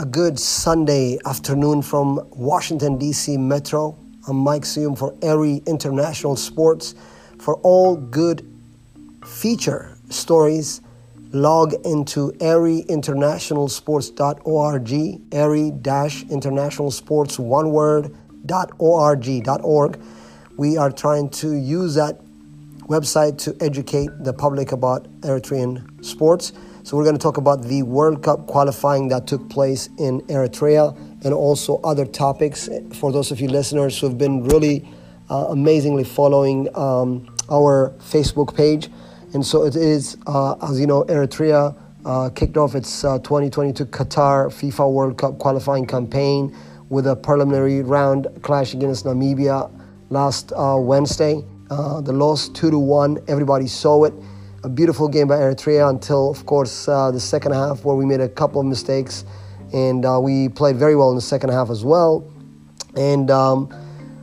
A good Sunday afternoon from Washington, D.C. Metro. I'm Mike Sium for Eri International Sports. For all good feature stories, log into eriinternationalsports.org, eri-international sports, one word, .org, .org. We are trying to use that website to educate the public about Eritrean sports. So we're going to talk about the World Cup qualifying that took place in Eritrea and also other topics for those of you listeners who have been really uh, amazingly following um, our Facebook page. And so it is, uh, as you know, Eritrea uh, kicked off its uh, 2022 Qatar FIFA World Cup qualifying campaign with a preliminary round clash against Namibia last uh, Wednesday. Uh, the loss two to one. Everybody saw it a beautiful game by Eritrea until, of course, uh, the second half where we made a couple of mistakes, and uh, we played very well in the second half as well. And um,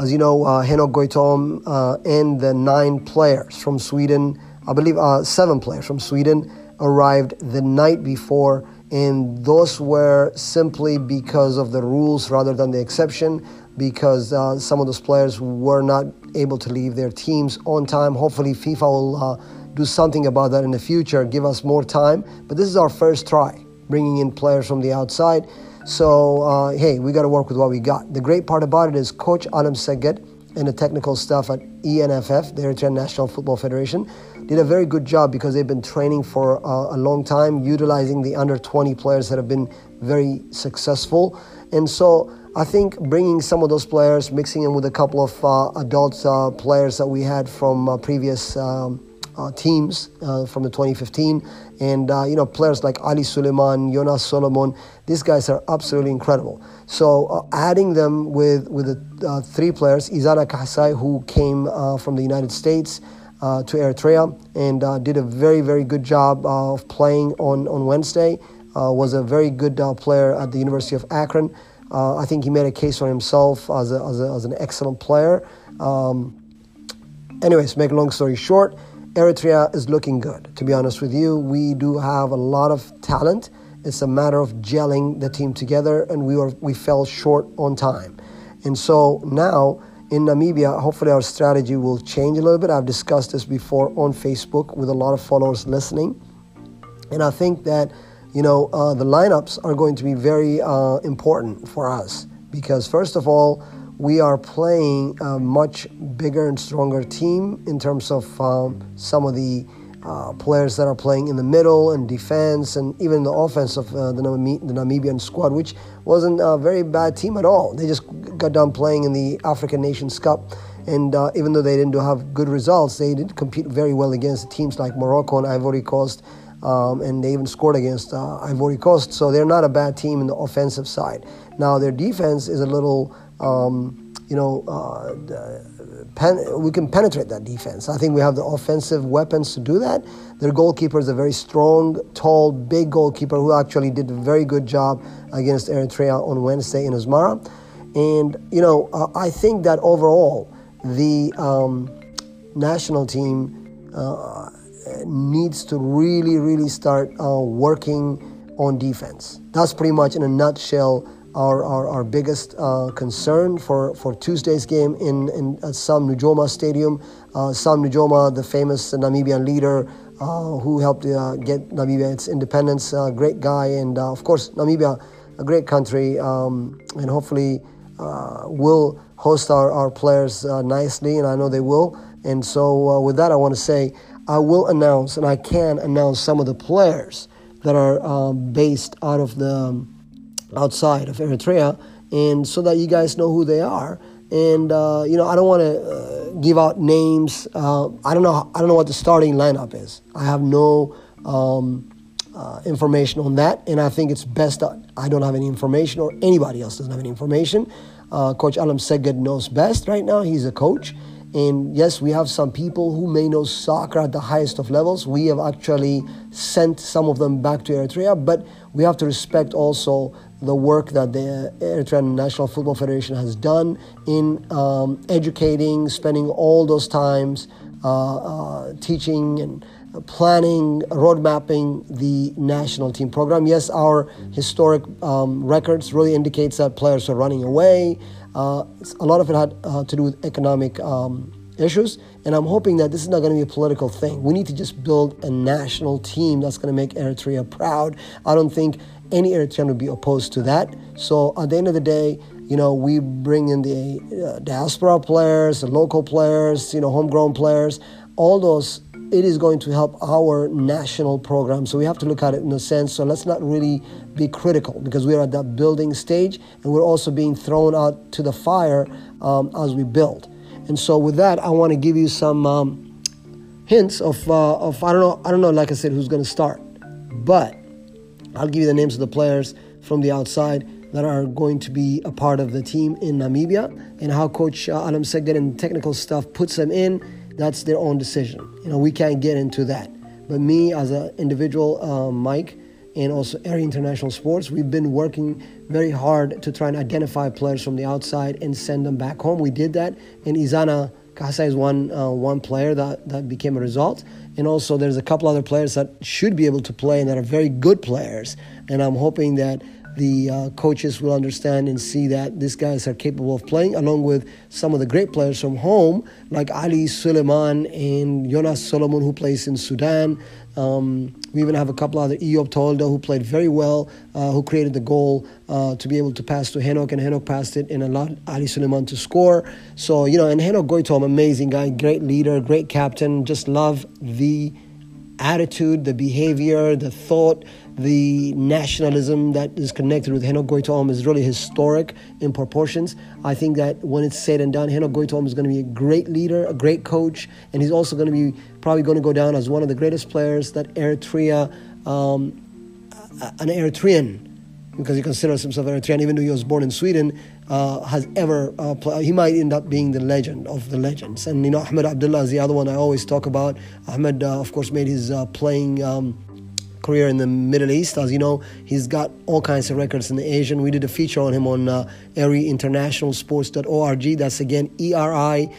as you know, uh, Henok Goitom uh, and the nine players from Sweden, I believe uh, seven players from Sweden, arrived the night before, and those were simply because of the rules rather than the exception. Because uh, some of those players were not able to leave their teams on time. Hopefully, FIFA will do something about that in the future, give us more time. But this is our first try, bringing in players from the outside. So, uh, hey, we got to work with what we got. The great part about it is Coach Alemseged and the technical staff at ENFF, the Eritrean National Football Federation, did a very good job because they've been training for uh, a long time, utilizing the under 20 players that have been very successful. And so I think bringing some of those players, mixing them with a couple of uh, adult uh, players that we had from uh, previous um, uh, teams uh, from the 2015, and uh, you know players like Ali Suleiman, Jonas Solomon. These guys are absolutely incredible. So uh, adding them with with the uh, three players, Ezana Kahsay, who came uh, from the United States. to Eritrea and did a very very good job of playing on on Wednesday. was a very good player at the University of Akron. I think he made a case for himself as, a, as, a, as an excellent player. Um, anyways, make a long story short, Eritrea is looking good. To be honest with you, we do have a lot of talent. It's a matter of gelling the team together, and we were we fell short on time. And so now in Namibia, hopefully our strategy will change a little bit. I've discussed this before on Facebook with a lot of followers listening, and I think that you know uh, the lineups are going to be very uh, important for us because first of all we are playing a much bigger and stronger team in terms of um, some of the uh, players that are playing in the middle and defense and even the offense of uh, the, Nam- the, Namibian squad, which wasn't a very bad team at all. They just got done playing in the African Nations Cup. And uh, even though they didn't have good results, they did compete very well against teams like Morocco and Ivory Coast. Um, and they even scored against uh, Ivory Coast. So they're not a bad team in the offensive side. Now, their defense is a little um, you know, uh, pen, we can penetrate that defense. I think we have the offensive weapons to do that. Their goalkeeper is a very strong, tall, big goalkeeper who actually did a very good job against Eritrea on Wednesday in Asmara. And, you know, uh, I think that overall, the um, national team uh, needs to really, really start uh, working on defense. That's pretty much in a nutshell our, our, our biggest uh, concern for, for Tuesday's game in, in uh, Sam Nujoma Stadium. Uh, Sam Nujoma, the famous Namibian leader uh, who helped uh, get Namibia its independence, great guy, and of course, Namibia, a great country, um, and hopefully will host our, our players nicely, and I know they will. And so, with that, I want to say I will announce, and I can announce some of the players that are based out of the. Um, outside of Eritrea, and so that you guys know who they are. And uh, you know, I don't want to uh, give out names. Uh, I don't know. I don't know what the starting lineup is. I have no um, uh, information on that, and I think it's best that I don't have any information, or anybody else doesn't have any information. Uh, coach Alemseged knows best right now. He's a coach. And yes, we have some people who may know soccer at the highest of levels. We have actually sent some of them back to Eritrea, but we have to respect also the work that the Eritrean National Football Federation has done in um, educating, spending all those times uh, uh, teaching and planning, road mapping the national team program. Yes, our historic um, records really indicates that players are running away. Uh, a lot of it had uh, to do with economic um, issues, and I'm hoping that this is not going to be a political thing. We need to just build a national team that's going to make Eritrea proud. I don't think any Eritrean would be opposed to that. So at the end of the day, you know, we bring in the uh, diaspora players, the local players, you know, homegrown players, all those. It is going to help our national program. So we have to look at it in a sense. So let's not really be critical because we're at that building stage and we're also being thrown out to the fire um, as we build. And so with that, I want to give you some um, hints of, uh, of I don't know I don't know like I said who's going to start, but I'll give you the names of the players from the outside that are going to be a part of the team in Namibia and how Coach uh, Alemseged and technical stuff puts them in. That's their own decision. You know, we can't get into that. But me as an individual, uh, Mike, and also Eri International Sports, we've been working very hard to try and identify players from the outside and send them back home. We did that, and Ezana Kahsay is one uh, one player that, that became a result. And also, there's a couple other players that should be able to play and that are very good players. And I'm hoping that the uh, coaches will understand and see that these guys are capable of playing, along with some of the great players from home, like Ali Suleiman and Jonas Solomon, who plays in Sudan. Um, we even have a couple other Eob Toldo who played very well, uh, who created the goal uh, to be able to pass to Henok, and Henok passed it and allowed Ali Suleiman to score. So, you know, and Henok Goitom, amazing guy, great leader, great captain, just love the attitude, the behavior, the thought, the nationalism that is connected with Henok Goitom is really historic in proportions. I think that when it's said and done, Henok Goitom is going to be a great leader, a great coach, and he's also going to be probably going to go down as one of the greatest players that Eritrea, um, an Eritrean, because he considers himself Eritrean, even though he was born in Sweden, uh, has ever uh. He might end up being the legend of the legends. And you know, Ahmed Abdullah is the other one I always talk about. Ahmed, uh, of course, made his uh, playing. Um, career in the Middle East. As you know, he's got all kinds of records in the Asian. We did a feature on him on uh, eriinternationalsports.org. That's again E R I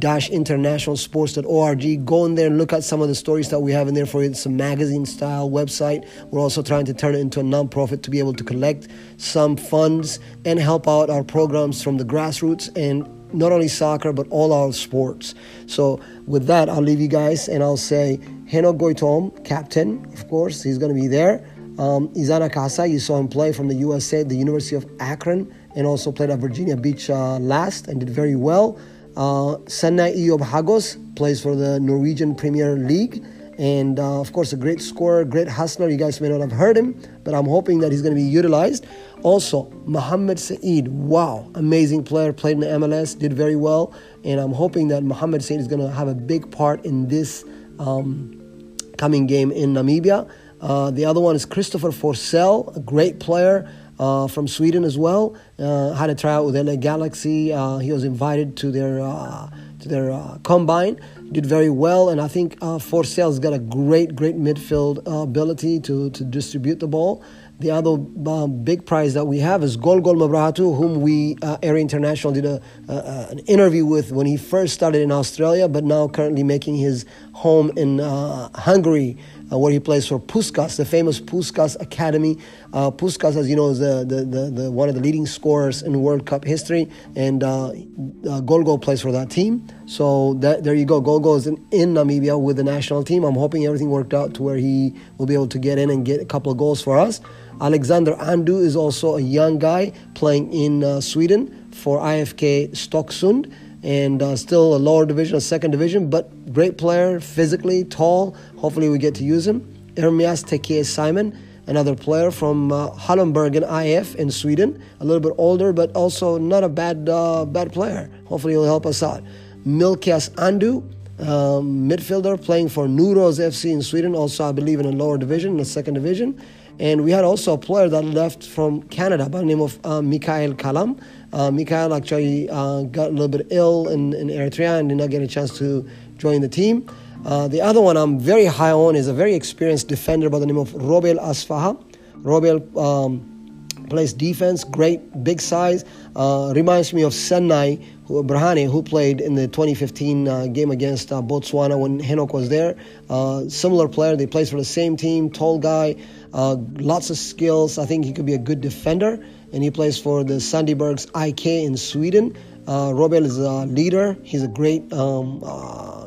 internationalsports.org. Go in there and look at some of the stories that we have in there for you. It's a magazine style website. We're also trying to turn it into a nonprofit to be able to collect some funds and help out our programs from the grassroots and not only soccer but all our sports. So with that, I'll leave you guys and I'll say Henok Goitom, captain, of course, he's going to be there. Um, Ezana Kahsay, you saw him play from the USA, the University of Akron, and also played at Virginia Beach uh, last and did very well. Uh, Senna Eob Hagos plays for the Norwegian Premier League. And uh, of course, a great scorer, great hustler. You guys may not have heard him, but I'm hoping that he's going to be utilized. Also, Mohamed Saeed, wow, amazing player, played in the MLS, did very well. And I'm hoping that Mohamed Saeed is going to have a big part in this um, coming game in Namibia. Uh, the other one is Christopher Forsell, a great player uh, from Sweden as well. Uh, had a tryout with LA Galaxy. Uh, he was invited to their uh, to their uh, combine. Did very well, and I think uh, Forsell's got a great, great midfield ability to to distribute the ball. The other big prize that we have is Golgol Mebrahtu, whom we, uh, Eri International, did a, uh, an interview with when he first started in Australia, but now currently making his home in uh, Hungary, uh, where he plays for Puskas, the famous Puskas Academy. Uh, Puskas, as you know, is the, the, the, the, one of the leading scorers in World Cup history, and uh, Golgol plays for that team. So that, there you go. Golgol is in, in Namibia with the national team. I'm hoping everything worked out to where he will be able to get in and get a couple of goals for us. Alexander Andu is also a young guy playing in uh, Sweden for IFK Stocksund and uh, still a lower division, a second division, but great player, physically tall. Hopefully, we get to use him. Ermias Teke Simon, another player from uh, Hallenbergen IF in Sweden, a little bit older, but also not a bad uh, bad player. Hopefully, he'll help us out. Milkias Andu, um, midfielder playing for Nuros FC in Sweden, also I believe in a lower division, in the second division. And we had also a player that left from Canada by the name of uh, Mikhail Kalam. Uh, Mikhail actually uh, got a little bit ill in, in Eritrea and did not get a chance to join the team. Uh, the other one I'm very high on is a very experienced defender by the name of Robel Asfaha. Robel um, plays defense, great, big size. Uh, reminds me of Senai Brahane, who played in the 2015 uh, game against uh, Botswana when Henok was there. Uh, similar player, they plays for the same team, tall guy, uh, lots of skills. I think he could be a good defender, and he plays for the Sandbergs IK in Sweden. Uh, Robel is a leader. He's a great um,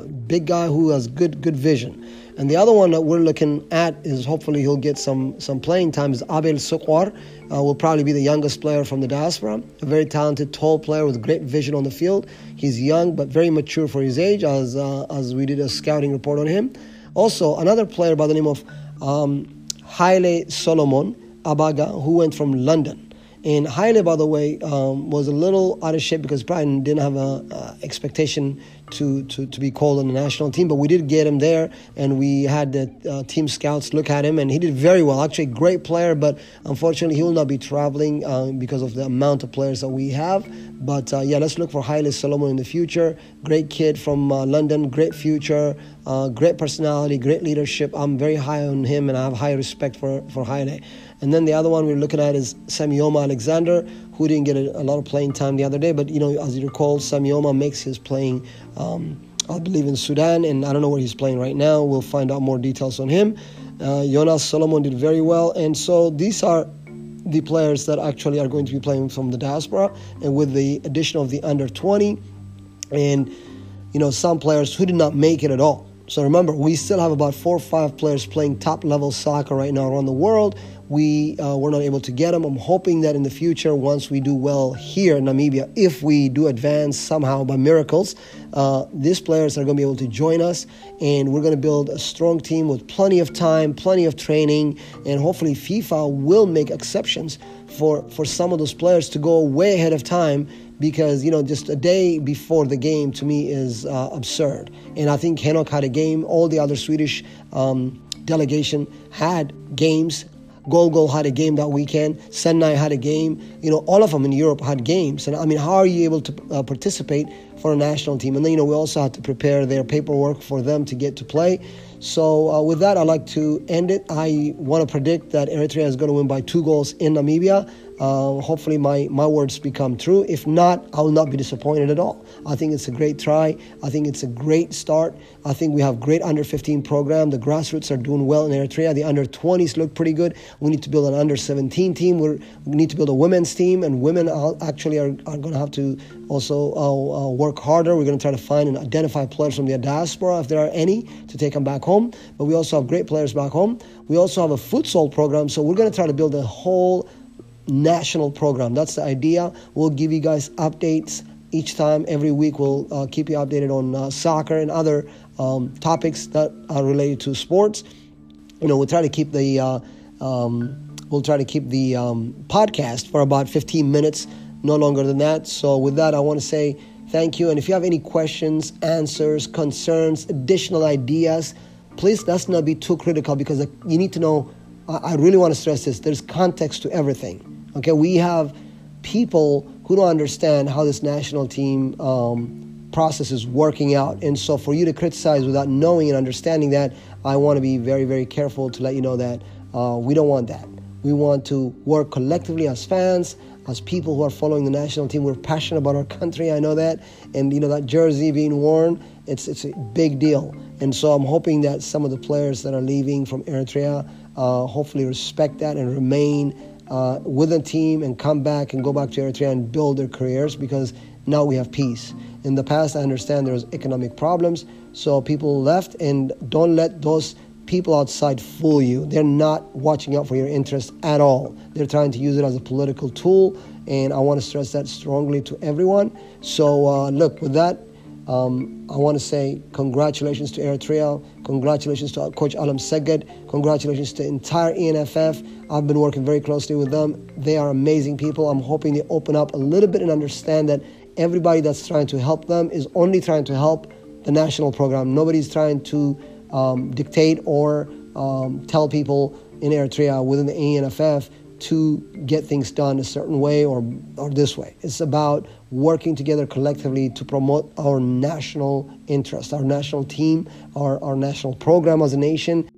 big guy who has good good vision. And the other one that we're looking at is hopefully he'll get some some playing time is Abel Sukwar. Uh, will probably be the youngest player from the diaspora. A very talented, tall player with great vision on the field. He's young but very mature for his age, as uh, as we did a scouting report on him. Also, another player by the name of um, Haile Solomon Abaga, who went from London. And Haile, by the way, um, was a little out of shape because Brian didn't have an uh, expectation to, to, to be called on the national team, but we did get him there, and we had the uh, team scouts look at him, and he did very well. Actually, great player, but unfortunately, he will not be traveling uh, because of the amount of players that we have. But uh, yeah, let's look for Haile Solomon in the future. Great kid from uh, London, great future, uh, great personality, great leadership. I'm very high on him, and I have high respect for, for Haile. And then the other one we're looking at is Samioma Alexander, who didn't get a, a, lot of playing time the other day. But, you know, as you recall, Samioma makes his playing, um, I believe, in Sudan, and I don't know where he's playing right now. We'll find out more details on him. Uh, Jonas Solomon did very well. And so these are the players that actually are going to be playing from the diaspora, and with the addition of the under 20, and, you know, some players who did not make it at all. So remember, we still have about four or five players playing top level soccer right now around the world we uh, were not able to get them. I'm hoping that in the future, once we do well here in Namibia, if we do advance somehow by miracles, uh, these players are going to be able to join us, and we're going to build a strong team with plenty of time, plenty of training, and hopefully FIFA will make exceptions for for some of those players to go way ahead of time because you know just a day before the game to me is uh, absurd. And I think Henok had a game. All the other Swedish um, delegation had games Golgol had a game that weekend. Senai had a game. You know, all of them in Europe had games. And I mean, how are you able to uh, participate for a national team? And then, you know, we also had to prepare their paperwork for them to get to play. So, uh, with that, I'd like to end it. I want to predict that Eritrea is going to win by two goals in Namibia. Uh, hopefully, my, my words become true. If not, I will not be disappointed at all. I think it's a great try. I think it's a great start. I think we have great under 15 program. The grassroots are doing well in Eritrea. The under 20s look pretty good. We need to build an under 17 team. We're, we need to build a women's team, and women actually are, are going to have to also uh, uh, work harder. We're going to try to find and identify players from the diaspora, if there are any, to take them back home. But we also have great players back home. We also have a futsal program, so we're going to try to build a whole national program. That's the idea. We'll give you guys updates each time. Every week, we'll uh, keep you updated on uh, soccer and other um, topics that are related to sports. You know, we'll try to keep the uh, um, we'll try to keep the um, podcast for about 15 minutes, no longer than that. So, with that, I want to say thank you. And if you have any questions, answers, concerns, additional ideas, please let's not be too critical because you need to know. I really want to stress this. There's context to everything Okay, we have people who don't understand how this national team um, process is working out. And so for you to criticize without knowing and understanding that, I want to be very, very careful to let you know that uh, we don't want that. We want to work collectively as fans, as people who are following the national team. We're passionate about our country. I know that, and you know that jersey being worn, it's it's a big deal. And so I'm hoping that some of the players that are leaving from Eritrea, uh, hopefully respect that and remain uh, with a team and come back and go back to Eritrea and build their careers because now we have peace. In the past, I understand there was economic problems, so people left, and don't let those people outside fool you. They're not watching out for your interests at all. They're trying to use it as a political tool, and I want to stress that strongly to everyone. So, uh, look, with that, um, I want to say congratulations to Eritrea, congratulations to Coach Alemseged, congratulations to entire ENFF. I've been working very closely with them. They are amazing people. I'm hoping they open up a little bit and understand that everybody that's trying to help them is only trying to help the national program. Nobody's trying to um, dictate or um, tell people in Eritrea within the ENFF to get things done a certain way or, or this way. It's about working together collectively to promote our national interest, our national team, our, our national program as a nation.